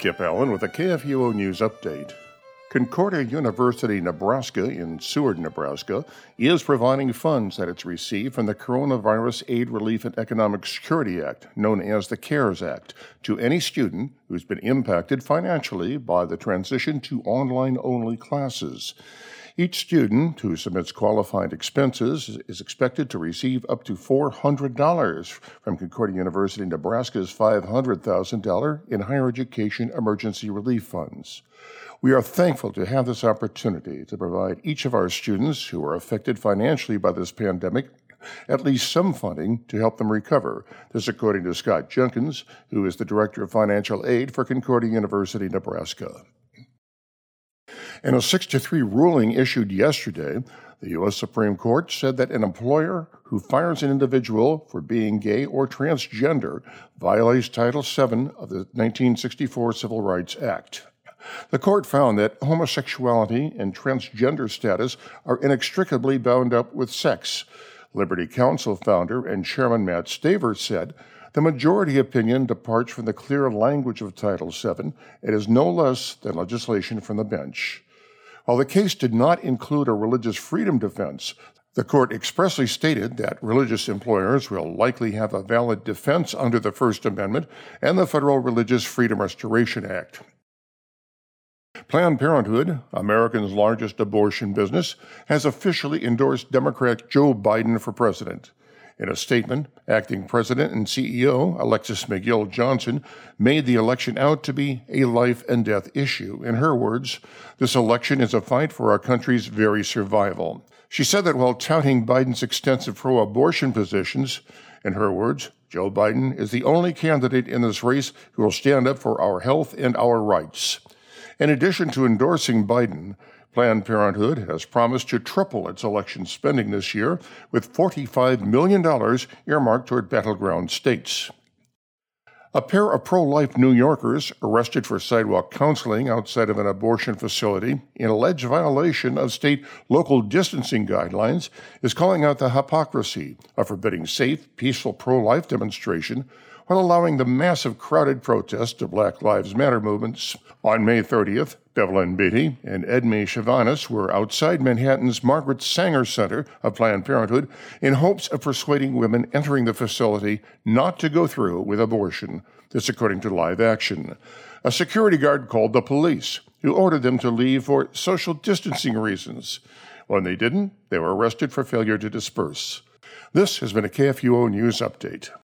Kip Allen with a KFUO News Update. Concordia University, Nebraska, in Seward, Nebraska, is providing funds that it's received from the Coronavirus Aid, Relief, and Economic Security Act, known as the CARES Act, to any student who's been impacted financially by the transition to online only classes. Each student who submits qualified expenses is expected to receive up to $400 from Concordia University Nebraska's $500,000 in higher education emergency relief funds. We are thankful to have this opportunity to provide each of our students who are affected financially by this pandemic at least some funding to help them recover. This, according to Scott Jenkins, who is the Director of Financial Aid for Concordia University, Nebraska. In a 6 to 3 ruling issued yesterday, the U.S. Supreme Court said that an employer who fires an individual for being gay or transgender violates Title VII of the 1964 Civil Rights Act. The court found that homosexuality and transgender status are inextricably bound up with sex. Liberty Counsel founder and chairman Matt Staver said the majority opinion departs from the clear language of Title VII. It is no less than legislation from the bench. While the case did not include a religious freedom defense, the court expressly stated that religious employers will likely have a valid defense under the First Amendment and the Federal Religious Freedom Restoration Act. Planned Parenthood, America's largest abortion business, has officially endorsed Democrat Joe Biden for president. In a statement, acting president and CEO Alexis McGill Johnson made the election out to be a life and death issue. In her words, this election is a fight for our country's very survival. She said that while touting Biden's extensive pro abortion positions, in her words, Joe Biden is the only candidate in this race who will stand up for our health and our rights. In addition to endorsing Biden, Planned Parenthood has promised to triple its election spending this year, with $45 million earmarked toward battleground states. A pair of pro life New Yorkers arrested for sidewalk counseling outside of an abortion facility in alleged violation of state local distancing guidelines is calling out the hypocrisy of forbidding safe, peaceful pro life demonstration while allowing the massive crowded protests of Black Lives Matter movements. On May 30th, Bevelyn Beatty and Edmee Chavannes were outside Manhattan's Margaret Sanger Center of Planned Parenthood in hopes of persuading women entering the facility not to go through with abortion. This according to Live Action. A security guard called the police, who ordered them to leave for social distancing reasons. When they didn't, they were arrested for failure to disperse. This has been a KFUO News Update.